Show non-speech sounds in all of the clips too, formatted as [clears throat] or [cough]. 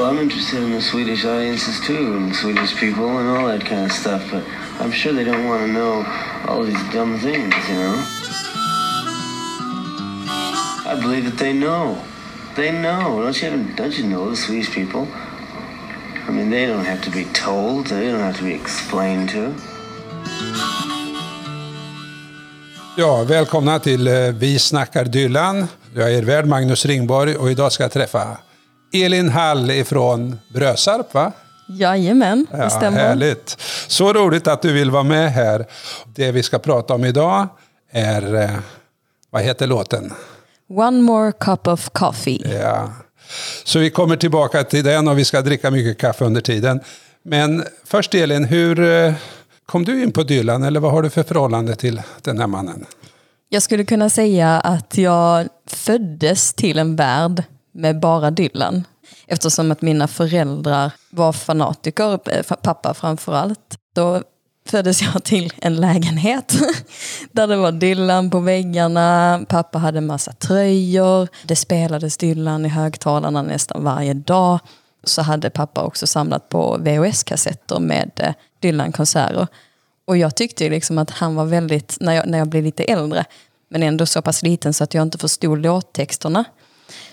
Well, I'm interested in the Swedish audiences too, and Swedish people and all that kind of stuff, but I'm sure they don't want to know all these dumb things, you know? I believe that they know. They know. Don't you, don't you know the Swedish people? I mean, they don't have to be told. They don't have to be explained to. Ja, välkomna till eh, Vi snackar Dylan. Jag är er värd Magnus Ringborg och idag ska jag träffa Elin Hall ifrån Brösarp, va? Jajamän, det Ja, stämmer. härligt. Så roligt att du vill vara med här. Det vi ska prata om idag är, eh, vad heter låten? One more cup of coffee. Ja. Så vi kommer tillbaka till den och vi ska dricka mycket kaffe under tiden. Men först Elin, hur eh, kom du in på Dylan eller vad har du för förhållande till den här mannen? Jag skulle kunna säga att jag föddes till en värld med bara Dylan. Eftersom att mina föräldrar var fanatiker, eh, pappa framförallt. Då föddes jag [laughs] till en lägenhet [laughs] där det var Dylan på väggarna, pappa hade en massa tröjor, det spelades Dylan i högtalarna nästan varje dag. Så hade pappa också samlat på VHS-kassetter med eh, Dylan-konserter. Och jag tyckte ju liksom att han var väldigt, när jag, när jag blev lite äldre, men ändå så pass liten så att jag inte förstod låttexterna,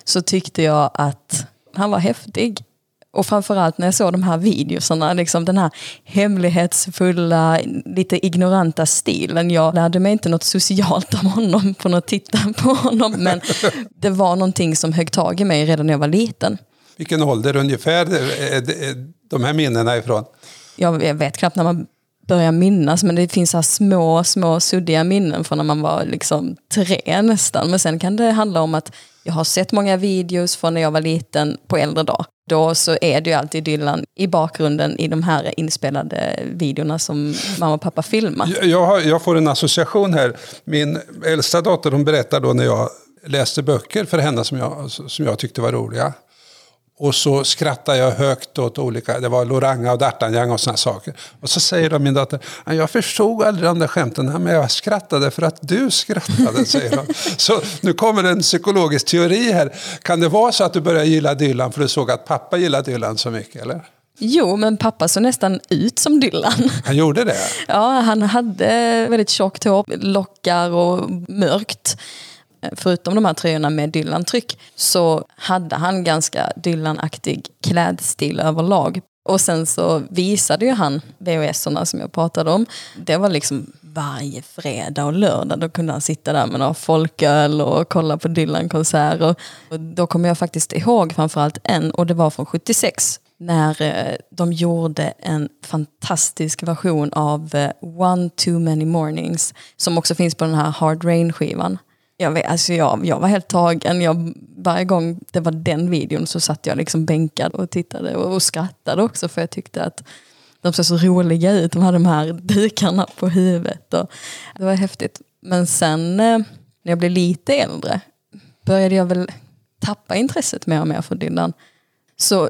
så tyckte jag att han var häftig. Och framförallt när jag såg de här videosarna, liksom den här hemlighetsfulla, lite ignoranta stilen. Jag lärde mig inte något socialt av honom på att titta på honom, men [laughs] det var någonting som högg tag i mig redan när jag var liten. Vilken ålder ungefär är de här minnena ifrån? jag vet knappt när man Börja minnas, men det finns så här små, små suddiga minnen från när man var liksom tre nästan. Men sen kan det handla om att jag har sett många videos från när jag var liten på äldre dag. Då så är det ju alltid Dylan i bakgrunden i de här inspelade videorna som mamma och pappa filmar. Jag, jag, har, jag får en association här. Min äldsta dotter hon berättar då när jag läste böcker för henne som jag, som jag tyckte var roliga. Och så skrattade jag högt åt olika, det var Loranga och D'Artagnan och sådana saker. Och så säger då min dotter, "Ja, jag förstod aldrig de där skämten, men jag skrattade för att du skrattade, [laughs] säger hon. Så nu kommer en psykologisk teori här. Kan det vara så att du började gilla Dylan för du såg att pappa gillade Dylan så mycket, eller? Jo, men pappa såg nästan ut som Dylan. [laughs] Han gjorde det? Ja, han hade väldigt tjockt hår, lockar och mörkt. Eh, förutom de här tröjorna med Dylan-tryck så hade han ganska Dylan-aktig klädstil överlag. Och sen så visade ju han VHS-erna som jag pratade om. Det var liksom varje fredag och lördag. Då kunde han sitta där med några folköl och kolla på Dylan-konserter. Och då kommer jag faktiskt ihåg framförallt en, och det var från 76 när eh, de gjorde en fantastisk version av eh, One Too Many Mornings som också finns på den här Hard Rain-skivan. Jag, vet, alltså jag, jag var helt tagen. Jag, varje gång det var den videon så satt jag liksom bänkad och tittade och, och skrattade också för jag tyckte att de såg så roliga ut. De hade de här dukarna på huvudet. Och det var häftigt. Men sen eh, när jag blev lite äldre började jag väl tappa intresset mer och mer för Dylan. Så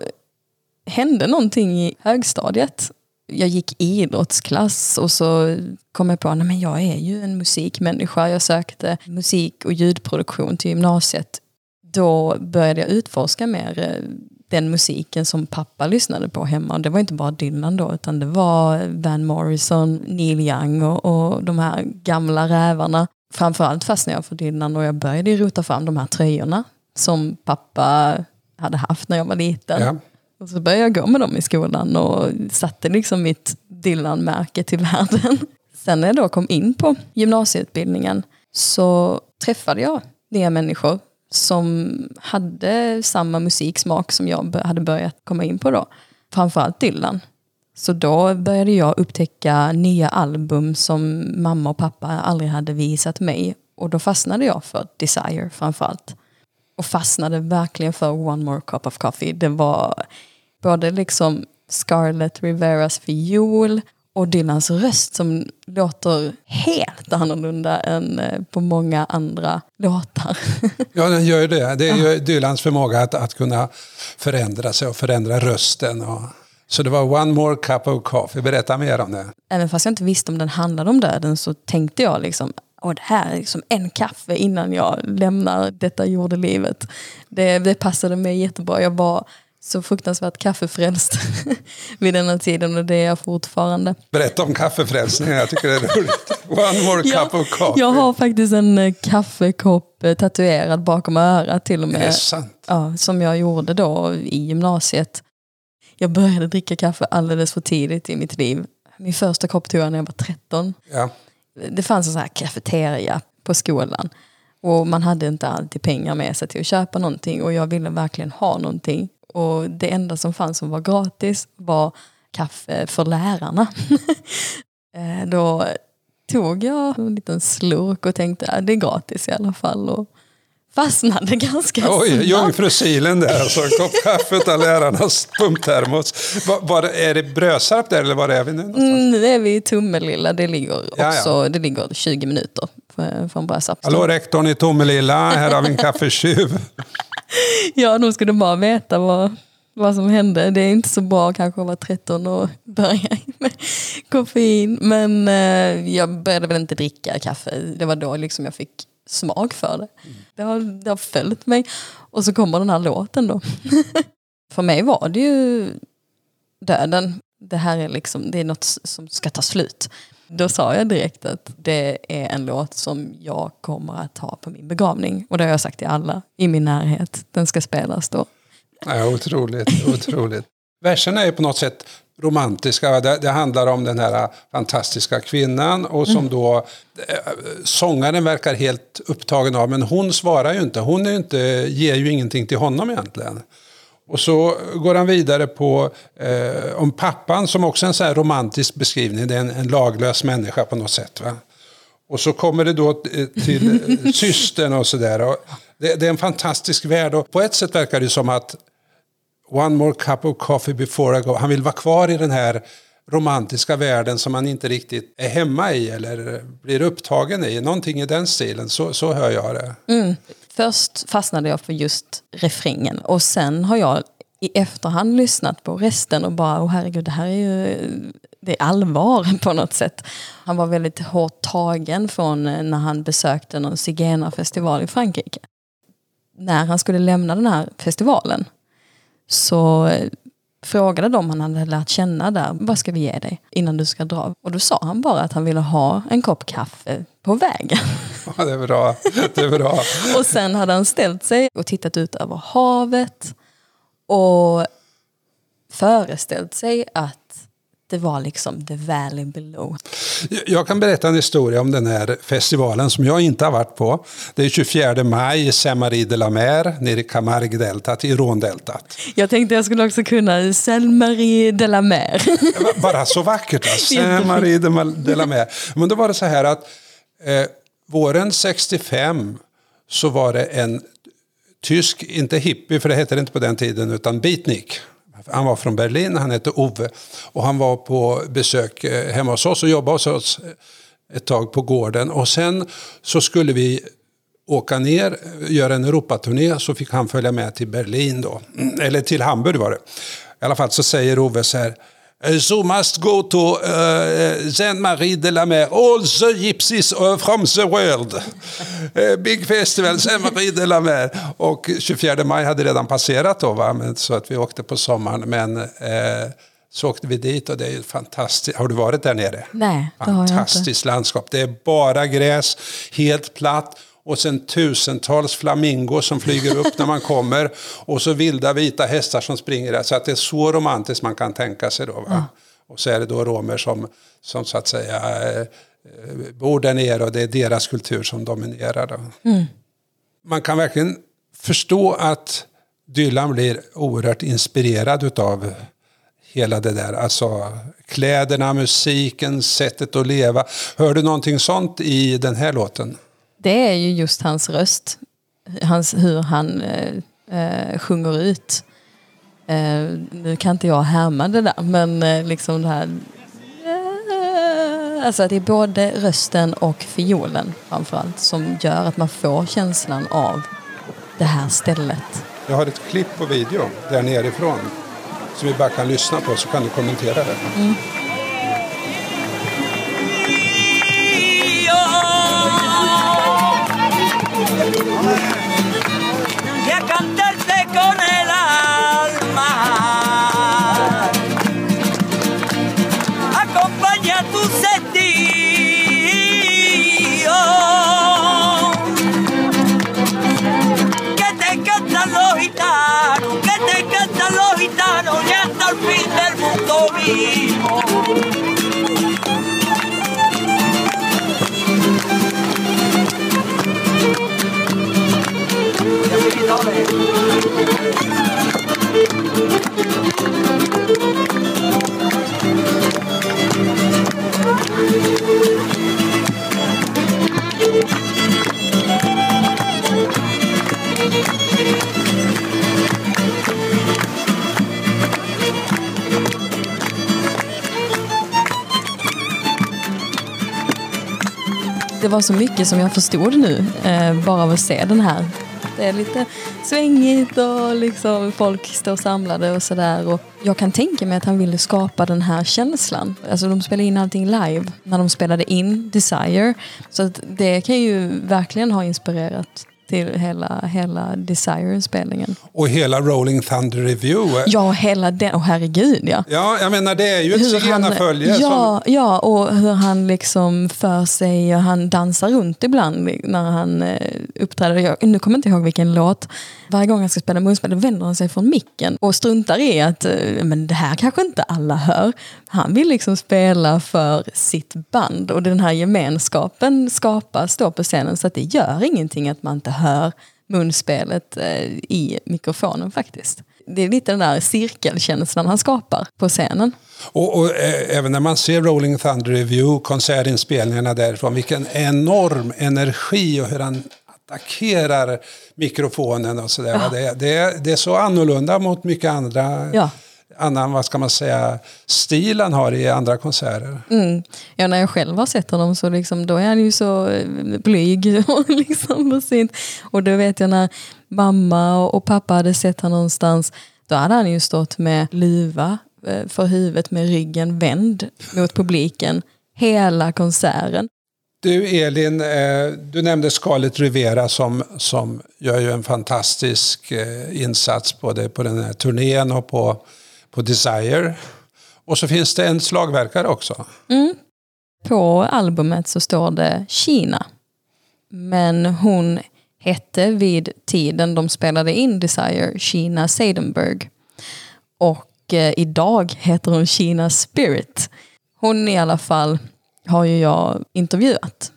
hände någonting i högstadiet. Jag gick idrottsklass och så kom jag på att jag är ju en musikmänniska. Jag sökte musik och ljudproduktion till gymnasiet. Då började jag utforska mer eh, den musiken som pappa lyssnade på hemma. Och det var inte bara Dylan då, utan det var Van Morrison, Neil Young och, och de här gamla rävarna. Framförallt fastnade jag för Dylan och jag började rota fram de här tröjorna som pappa hade haft när jag var liten. Ja. Och så började jag gå med dem i skolan och satte liksom mitt Dylan-märke till världen. Sen när jag då kom in på gymnasieutbildningen så träffade jag nya människor som hade samma musiksmak som jag hade börjat komma in på då. Framförallt Dylan. Så då började jag upptäcka nya album som mamma och pappa aldrig hade visat mig. Och då fastnade jag för Desire framförallt och fastnade verkligen för One More Cup of Coffee. Det var både liksom Scarlett Riveras fiol och Dylans röst som låter helt annorlunda än eh, på många andra låtar. [laughs] Ja, den gör ju det. Det är ju Dylans förmåga att, att kunna förändra sig och förändra rösten. Och, så det var One More Cup of Coffee. Berätta mer om det. Även fast jag inte visste om den handlade om döden så tänkte jag liksom och det här är liksom en kaffe innan jag lämnar detta jordelivet. Det, det passade mig jättebra. Jag var så fruktansvärt kaffefrälst [laughs] vid denna tiden och det är jag fortfarande. Berätta om kaffefrälsningen, jag tycker det är roligt. One more cup of coffee. Jag har faktiskt en eh, kaffekopp eh, tatuerad bakom örat till och med. Det är sant. Ja, som jag gjorde då i gymnasiet. Jag började dricka kaffe alldeles för tidigt i mitt liv. Min första kopp tog jag när jag var 13. Ja. Det fanns en sån här kafeteria på skolan. Och man hade inte alltid pengar med sig till att köpa någonting och jag ville verkligen ha någonting. Och det enda som fanns som var gratis var kaffe för lärarna. [laughs] Eh, Då tog jag en liten slurk och tänkte att det är gratis i alla fall. Och fastnade [laughs] ganska Oj, snabbt. jungfrusilen där, alltså kopp kaffe av lärarnas pumptermos. Var, var, är det Brösarp där eller var är vi nu någonstans? Mm, Nu är vi i Tummelilla, det ligger, också, Ja, ja. Det ligger 20 minuter från Brösarp. Hallå rektorn i Tomelilla, här har vi en [laughs] kaffetjuv. [laughs] Ja, de skulle bara veta vad, vad som hände. Det är inte så bra kanske att vara 13 och börja [laughs] med koffein. Men eh, jag började väl inte dricka kaffe. Det var då liksom jag fick smak för det. Det har, det har följt mig. Och så kommer den här låten då. [laughs] för mig var det ju döden. Det här är liksom, det är något som ska ta slut. Då sa jag direkt att det är en låt som jag kommer att ha på min begravning. Och det har jag sagt till alla i min närhet. Den ska spelas då. Ja, otroligt, otroligt. Verserna är på något sätt romantiska. Det, det handlar om den här fantastiska kvinnan och som då eh, sångaren verkar helt upptagen av. Men hon svarar ju inte. Hon är inte, ger ju ingenting till honom egentligen. Och så går han vidare på eh, om pappan som också är en sån här romantisk beskrivning. Det är en, en laglös människa på något sätt. Va? Och så kommer det då eh, till eh, [laughs] systern och sådär. Det, det är en fantastisk värld och på ett sätt verkar det som att One more cup of coffee before I go. Han vill vara kvar i den här romantiska världen som man inte riktigt är hemma i eller blir upptagen i. Någonting i den stilen, så, så hör jag det. Mm. Först fastnade jag för just refrängen och sen har jag i efterhand lyssnat på resten och bara, åh herregud, det här är ju det är allvar [laughs] på något sätt. Han var väldigt hårt tagen från eh, när han besökte någon zigenarfestival i Frankrike. När han skulle lämna den här festivalen så eh, frågade de han hade lärt känna där, vad ska vi ge dig innan du ska dra? Och då sa han bara att han ville ha en kopp kaffe på vägen. [laughs] Ja, det är bra. Det är bra. Och sen hade han ställt sig och tittat ut över havet och föreställt sig att det var liksom the valley below. Jag kan berätta en historia om den här festivalen som jag inte har varit på. Det är 24 maj i Saint-Marie de la Mer nere i Camargue-deltat, i Råndeltat. Jag tänkte jag skulle också kunna Sainte-Marie de la Mer. Bara så vackert. Alltså. [laughs] Saint-Marie de la Mer. Men då var det så här att eh, våren 65 så var det en tysk, inte hippie för det hette det inte på den tiden, utan beatnik. Han var från Berlin, han hette Ove. Och han var på besök eh, hemma hos oss och jobbade hos oss eh, ett tag på gården. Och sen så skulle vi åka ner, eh, göra en Europaturné, så fick han följa med till Berlin då. [clears throat] Eller till Hamburg var det. I alla fall så säger Ove så här. "Eh, So must go to uh, Saint-Marie de la Mer, all the gypsies uh, from the world. Eh, big festival, Saint-Marie de la Mer. Och 24 maj hade redan passerat då, va? Men, så att vi åkte på sommaren. Men eh, så åkte vi dit och det är ju fantastiskt. Har du varit där nere? Nej, det har jag inte. Fantastiskt landskap. Det är bara gräs, helt platt. Och sen tusentals flamingos som flyger upp när man kommer. Och så vilda vita hästar som springer där. Så att det är så romantiskt man kan tänka sig då. Va? Och så är det då romer som, som så att säga eh, bor där nere och det är deras kultur som dominerar. Då. Man kan verkligen förstå att Dylan blir oerhört inspirerad av hela det där. Alltså kläderna, musiken, sättet att leva. Hör du någonting sånt i den här låten? Det är ju just hans röst. Hans, hur han eh, eh, sjunger ut. Eh, nu kan inte jag härma det där, men eh, liksom det här... Eh, alltså det är både rösten och fiolen framförallt som gör att man får känslan av det här stället. Jag har ett klipp på video där nerifrån som vi bara kan lyssna på så kan du kommentera det. y det var så mycket som jag förstod nu, eh, bara av att se den här. Det är lite svängigt och liksom folk står samlade och sådär. Jag kan tänka mig att han ville skapa den här känslan. Alltså de spelade in allting live när de spelade in Desire. Så att det kan ju verkligen ha inspirerat till hela, hela Desire-spelningen. Och hela Rolling Thunder Review. Ja, hela den. Och herregud ja. Ja, jag menar det är ju ett zigenarfölje. Ja, som... ja, och hur han liksom för sig och han dansar runt ibland när han eh, uppträder. Jag, nu kommer jag inte ihåg vilken låt. Varje gång han ska spela munspel vänder han sig från micken och struntar i att eh, men det här kanske inte alla hör. Han vill liksom spela för sitt band och den här gemenskapen skapas då på scenen så att det gör ingenting att man inte hör munspelet eh, i mikrofonen faktiskt. Det är lite den där cirkelkänslan han skapar på scenen. Och, och eh, även när man ser Rolling Thunder Review, konsertinspelningarna därifrån, vilken enorm energi och hur han attackerar mikrofonen och sådär. Ja. Det, det, det, är så annorlunda mot mycket andra ja annan, vad ska man säga, stil han har i andra konserter. Mm. Ja, när jag själv har sett honom så liksom, då är han ju så eh, blyg [laughs] och liksom. Och då vet jag när mamma och pappa hade sett honom någonstans, då hade han ju stått med luva eh, för huvudet med ryggen vänd mot publiken hela konserten. Du Elin, eh, du nämnde Scarlett Rivera som, som gör ju en fantastisk insats både på den här turnén och på på Desire. Och så finns det en slagverkare också. Mm. På albumet så står det Kina. Men hon hette vid tiden de spelade in Desire Kina Seidenberg. Och eh, idag heter hon Kina Spirit. Hon i alla fall har ju jag intervjuat.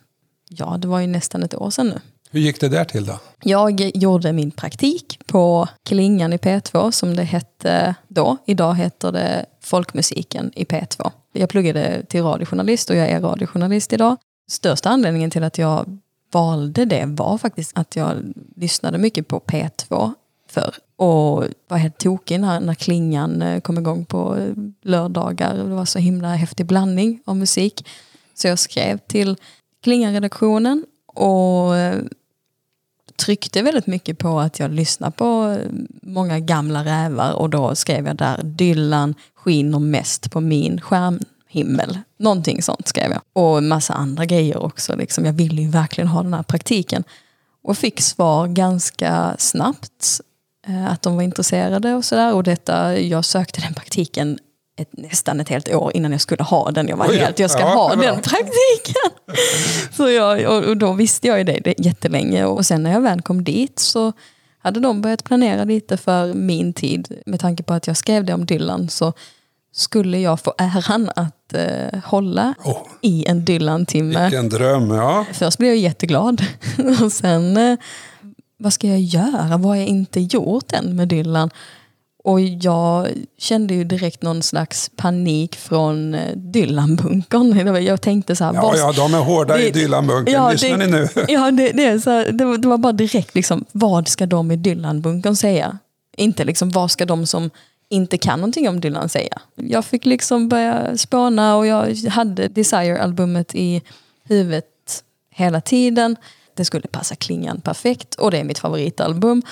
Ja, det var ju nästan ett år sedan nu. Hur gick det där till då? Jag gjorde min praktik på Klingan i P2 som det hette då. Idag heter det Folkmusiken i P2. Jag pluggade till radiojournalist och jag är radiojournalist idag. Största anledningen till att jag valde det var faktiskt att jag lyssnade mycket på P2 förr. Och var helt tokig när, när Klingan eh, kom igång på lördagar. Det var så himla häftig blandning av musik. Så jag skrev till Klingan-redaktionen och eh, tryckte väldigt mycket på att jag lyssnar på eh, många gamla rävar och då skrev jag där Dylan skiner mest på min skärmhimmel. Någonting sånt skrev jag. Och en massa andra grejer också. Liksom. Jag ville ju verkligen ha den här praktiken. Och fick svar ganska snabbt eh, att de var intresserade och sådär. Och detta, jag sökte den praktiken ett, nästan ett helt år innan jag skulle ha den. Jag var Oj, helt, jag ska ja, ha den praktiken. [laughs] så jag, och då visste jag ju det, det jättelänge. Och sen när jag väl kom dit så hade de börjat planera lite för min tid. Med tanke på att jag skrev det om Dylan så skulle jag få äran att eh, hålla oh, i en Dylan-timme. Vilken dröm, ja. Först blev jag jätteglad. [laughs] och sen, eh, vad ska jag göra? Vad har jag inte gjort än med Dylan? Och jag kände ju direkt någon slags panik från eh, Dylan-bunkern. Jag tänkte så här, ja, ja, de är hårda det, i Dylan-bunkern. Ja, Lyssnar det, ni nu? [laughs] Ja, det, det, är så här, det, det, var bara direkt liksom, vad ska de i Dylan-bunkern säga? Inte liksom, vad ska de som inte kan någonting om Dylan säga? Jag fick liksom börja spåna och jag hade Desire-albumet i huvudet hela tiden. Det skulle passa klingan perfekt och det är mitt favoritalbum.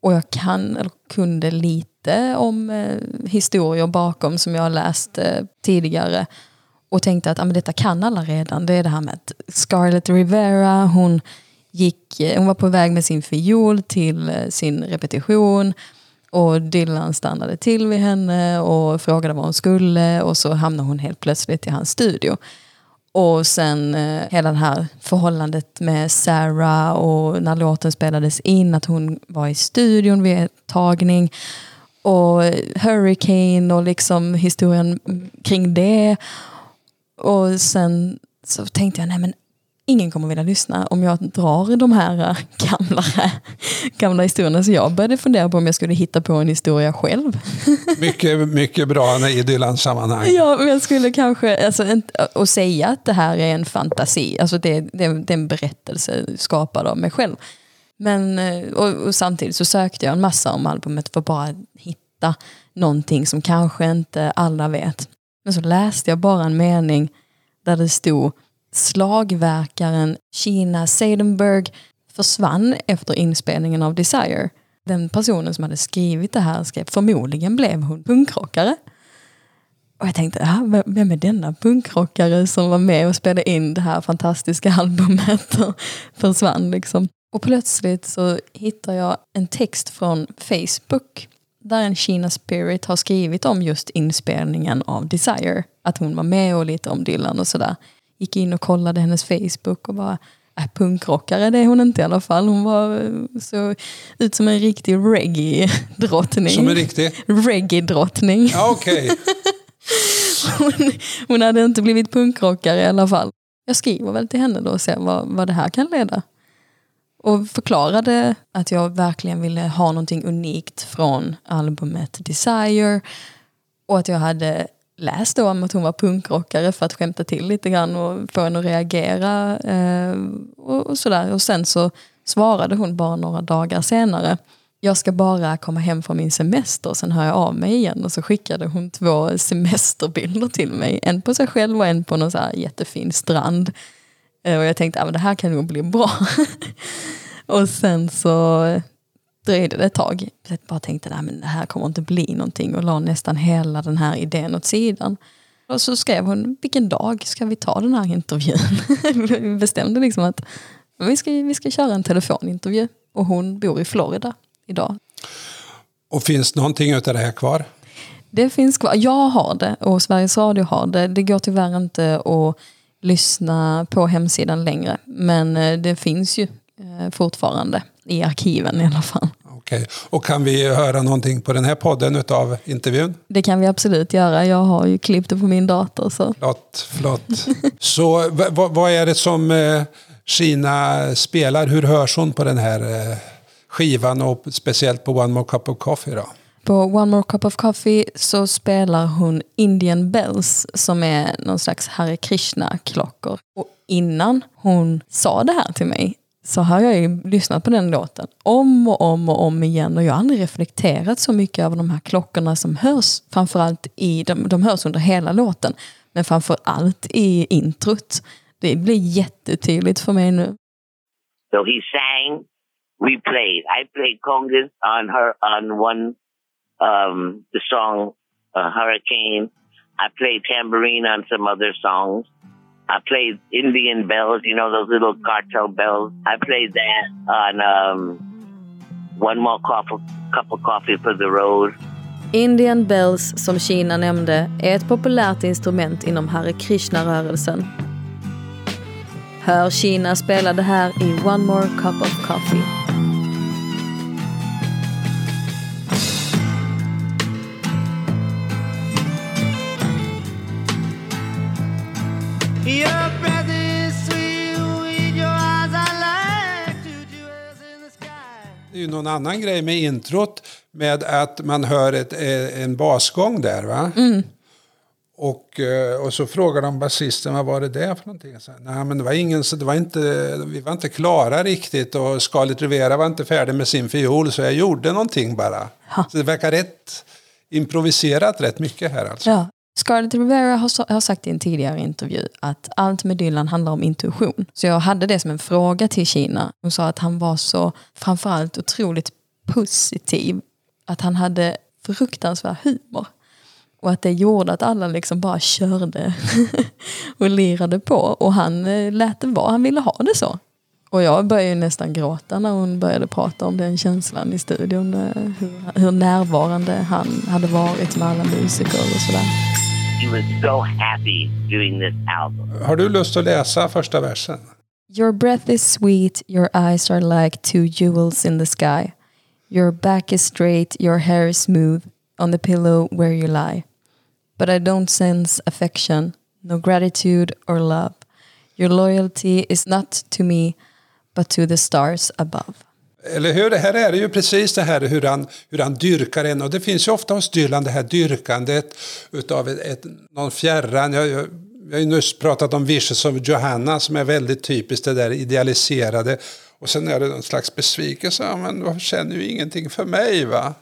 Och jag kan, eller kunde lite om eh, historier bakom som jag har läst eh, tidigare. Och tänkte att ah, men detta kan alla redan. Det är det här med att Scarlett Rivera, hon, gick, eh, hon var på väg med sin fiol till eh, sin repetition. Och Dylan stannade till vid henne och frågade vad hon skulle och så hamnade hon helt plötsligt i hans studio. Och sen eh, hela det här förhållandet med Sarah och när låten spelades in, att hon var i studion vid tagning. Och Hurricane och liksom historien kring det. Och sen så tänkte jag, nej men ingen kommer vilja lyssna om jag drar de här [laughs] gamla, gamla historierna. Så jag började fundera på om jag skulle hitta på en historia själv. [laughs] Mycket, mycket bra i Dylans sammanhang. Ja, men jag skulle kanske, alltså, och säga att det här är en fantasi, alltså det, det, det är en berättelse skapad av mig själv. Men, eh, och, och, samtidigt så sökte jag en massa om albumet för att bara hitta någonting som kanske inte alla vet. Men så läste jag bara en mening där det stod slagverkaren Kina Seidenberg försvann efter inspelningen av Desire. Den personen som hade skrivit det här skrev förmodligen blev hon punkrockare. Och jag tänkte, ah, vem är denna punkrockare som var med och spelade in det här fantastiska [laughs] albumet och försvann liksom. Och plötsligt så hittar jag en text från Facebook där en Kina Spirit har skrivit om just inspelningen av Desire. Att hon var med och lite om Dylan och sådär. Gick in och kollade hennes Facebook och bara, äh, punkrockare det är hon inte i alla fall. Hon var eh, så ut som en riktig reggae-drottning. Som en riktig? Reggae-drottning. Ja. Okay. [laughs] hon, hon hade inte blivit punkrockare i alla fall. Jag skriver väl till henne då och ser vad, vad det här kan leda. Och förklarade att jag verkligen ville ha någonting unikt från albumet Desire. Och att jag hade läst då om att hon var punkrockare för att skämta till lite grann och få henne att reagera. Eh, och, och sådär. Och sen så svarade hon bara några dagar senare. Jag ska bara komma hem från min semester, sen hör jag av mig igen. Och så skickade hon två semesterbilder till mig. En på sig själv och en på någon så här jättefin strand. Eh, och jag tänkte att ah, det här kan nog bli bra. [laughs] och sen så dröjde det ett tag. Jag bara tänkte att det här kommer inte bli någonting och la nästan hela den här idén åt sidan. Och så skrev hon, vilken dag ska vi ta den här intervjun? [laughs] vi bestämde liksom att vi ska, vi ska köra en telefonintervju. Och hon bor i Florida idag. Och finns någonting av det här kvar? Det finns kvar. Jag har det och Sveriges Radio har det. Det går tyvärr inte att lyssna på hemsidan längre. Men eh, det finns ju eh, fortfarande i arkiven i alla fall. Okej, och kan vi höra någonting på den här podden av intervjun? Det kan vi absolut göra. Jag har ju klippt det på min dator. Så. Flott, flott. så vad är det som eh, Kina spelar? Hur hörs hon på den här skivan och speciellt på One More Cup of Coffee då? På One More Cup of Coffee så spelar hon Indian Bells som är någon slags Hare Krishna-klockor. Och innan hon sa det här till mig så har jag ju lyssnat på den låten om och om och om igen och jag har aldrig reflekterat så mycket över de här klockorna som hörs. Framförallt i, de, de hörs under hela låten, men framförallt i introt. Det blir jättetydligt för mig nu. So he sang, we played. I played congas on her on one um, the song uh, Hurricane. I played tambourine on some other songs. I played Indian bells, you know, those little cartel bells. I played that on um, One More coffee, Cup of Coffee for the Road. Indian Bells, som Kina nämnde, är ett populärt instrument inom Hare Krishna-rörelsen. Hör Kina spela det här i One More Cup of Coffee. Ju någon annan grej med introt med att man hör ett, eh, en basgång där. va? Mm. Och, eh, och så frågar de basisten vad var det där för någonting. Så, Nej, men det var ingen, så det var inte, vi var inte klara riktigt och Scarlett Rivera var inte färdig med sin fiol så jag gjorde någonting bara. Ha. Så det verkar rätt improviserat rätt mycket här alltså. Ja. Scarlett Rivera har, sagt i en tidigare intervju att allt med Dylan handlar om intuition. Så jag hade det som en fråga till Kina. Hon sa att han var så framförallt otroligt positiv. Att han hade fruktansvärd humor. Och att det gjorde att alla liksom bara körde [laughs] och lirade på. Och han eh, lät det vara, han ville ha det så. Och jag började nästan gråta när hon började prata om den känslan i studion. Eh, hur, hur närvarande han hade varit med alla musiker och sådär. He was so happy doing this album. Har du lust att läsa första versen? Your breath is sweet, your eyes are like two jewels in the sky. Your back is straight, your hair is smooth on the pillow where you lie. But I don't sense affection, no gratitude or love. Your loyalty is not to me, but to the stars above. Eller hur? Det här är ju precis det här hur han, hur han dyrkar en. Och det finns ju ofta hos Dylan det här dyrkandet utav ett, ett, någon fjärran. Jag, jag, jag har ju nyss pratat om Vicious of Johanna som är väldigt typiskt det där idealiserade. Och sen är det någon slags besvikelse. Ja, men du känner ju ingenting för mig va?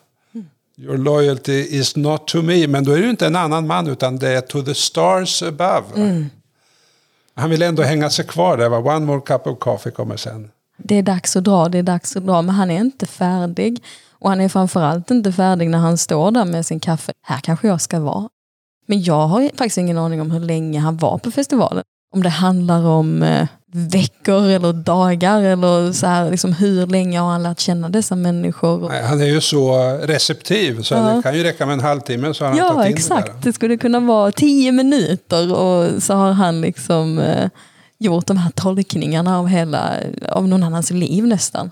Your loyalty is not to me. Men då är det ju inte en annan man utan det är to the stars above. Mm. Han vill ändå hänga sig kvar där. Va? One more cup of coffee kommer sen. Det är dags att dra, det är dags att dra. Men han är inte färdig. Och han är framförallt inte färdig när han står där med sin kaffe. Här kanske jag ska vara. Men jag har faktiskt ingen aning om hur länge han var på festivalen. Om det handlar om eh, veckor eller dagar eller så här, liksom hur länge har han lärt känna dessa människor? Nej, han är ju så receptiv så Ja. det kan ju räcka med en halvtimme så har han Ja, tagit in exakt. det där. Det skulle kunna vara tio minuter och så har han liksom eh, gjort de här tolkningarna av hela, av någon annans liv nästan.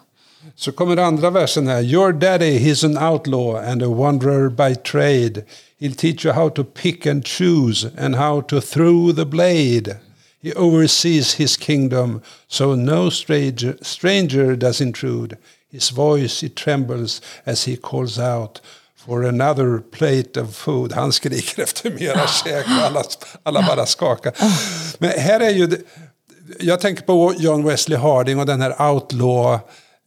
Så kommer andra versen här. Your daddy, he's an outlaw and a wanderer by trade. He'll teach you how to pick and choose and how to throw the blade. He oversees his kingdom, so no stranger, stranger does intrude. His voice it trembles as he calls out for another plate of food. Han skriker [laughs] efter mera käk och alla, alla bara skakar. Men här är ju... det- Jag tänker på John Wesley Harding och den här outlaw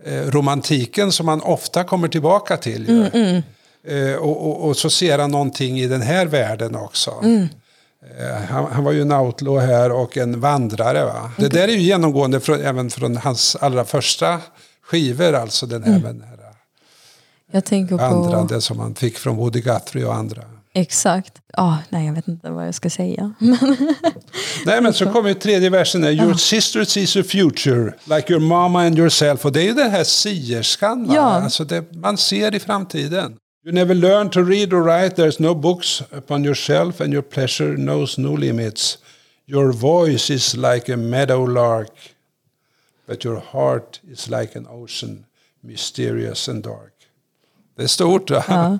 eh, som man ofta kommer tillbaka till. ju. Eh, och, och, och så ser han någonting i den här världen också. Eh, han, han var ju en outlaw här och en vandrare. Va? Det där är ju genomgående från, även från hans allra första skivor. Alltså den, även den här Jag tänker på... vandrande som han fick från Woody Guthrie och andra. Exakt. Ah, nej, jag vet inte vad jag ska säga. [laughs] Nej men så kommer ju tredje versen där. Your sister sees a future like your mama and yourself. Och det är ju den här sierskan. Ja. Alltså det, man ser i framtiden. You never learn to read or write. There's no books upon your shelf and your pleasure knows no limits. Your voice is like a meadow lark. But your heart is like an ocean, mysterious and dark. Det är stort. Ja.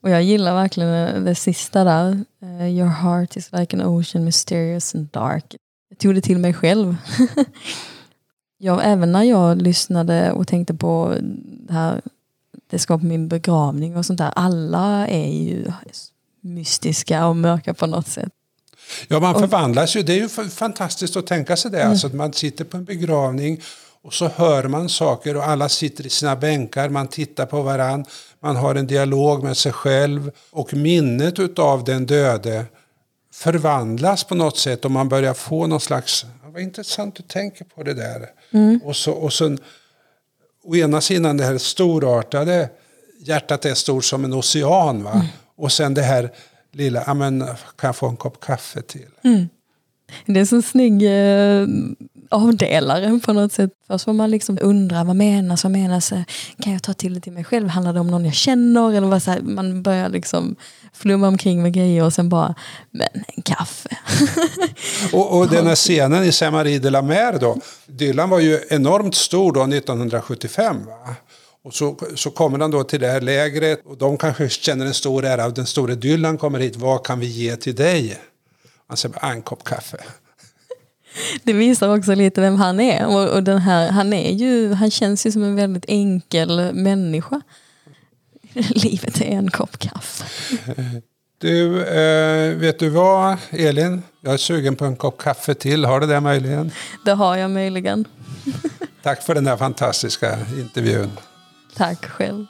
Och jag gillar verkligen det sista där. Eh, your heart is like an ocean, mysterious and dark. Jag tog det till mig själv. [laughs] ja, även när jag lyssnade och tänkte på det här, det ska på min begravning och sånt där. Alla är ju mystiska och mörka på något sätt. Ja, man förvandlas ju. Det är ju fantastiskt att tänka sig Mm. det. Alltså att man sitter på en begravning och så hör man saker och alla sitter i sina bänkar, man tittar på varann, man har en dialog med sig själv och minnet utav den döde förvandlas på något sätt och man börjar få någon slags, vad intressant du tänker på det där. Mm. Och så, och så å ena sidan det här storartade, hjärtat är stort som en ocean va. Och sen det här lilla, ja men kan jag få en kopp kaffe till? Det är en sån snygg eh, avdelare på något sätt. Först får man liksom undra vad menas, vad menas? Eh, kan jag ta till det till mig själv? Handlar det om någon jag känner? Eller vad så här, man börjar liksom flumma omkring med grejer och sen bara, men en kaffe. [laughs] Och, och den här scenen i Saint-Marie de la Mer då, Dylan var ju enormt stor då 1975 va? Och så, så kommer han då till det här lägret och de kanske känner en stor ära av den store Dylan kommer hit, vad kan vi ge till dig? Han säger bara, en kopp kaffe. [laughs] Det visar också lite vem han är. Och, och den här, han, är ju, han känns ju som en väldigt enkel människa. [laughs] Livet är en kopp kaffe. [laughs] Du, eh, vet du vad Elin? Jag är sugen på en kopp kaffe till, har du det möjligen? Det har jag möjligen. Tack för den här fantastiska intervjun. Tack själv.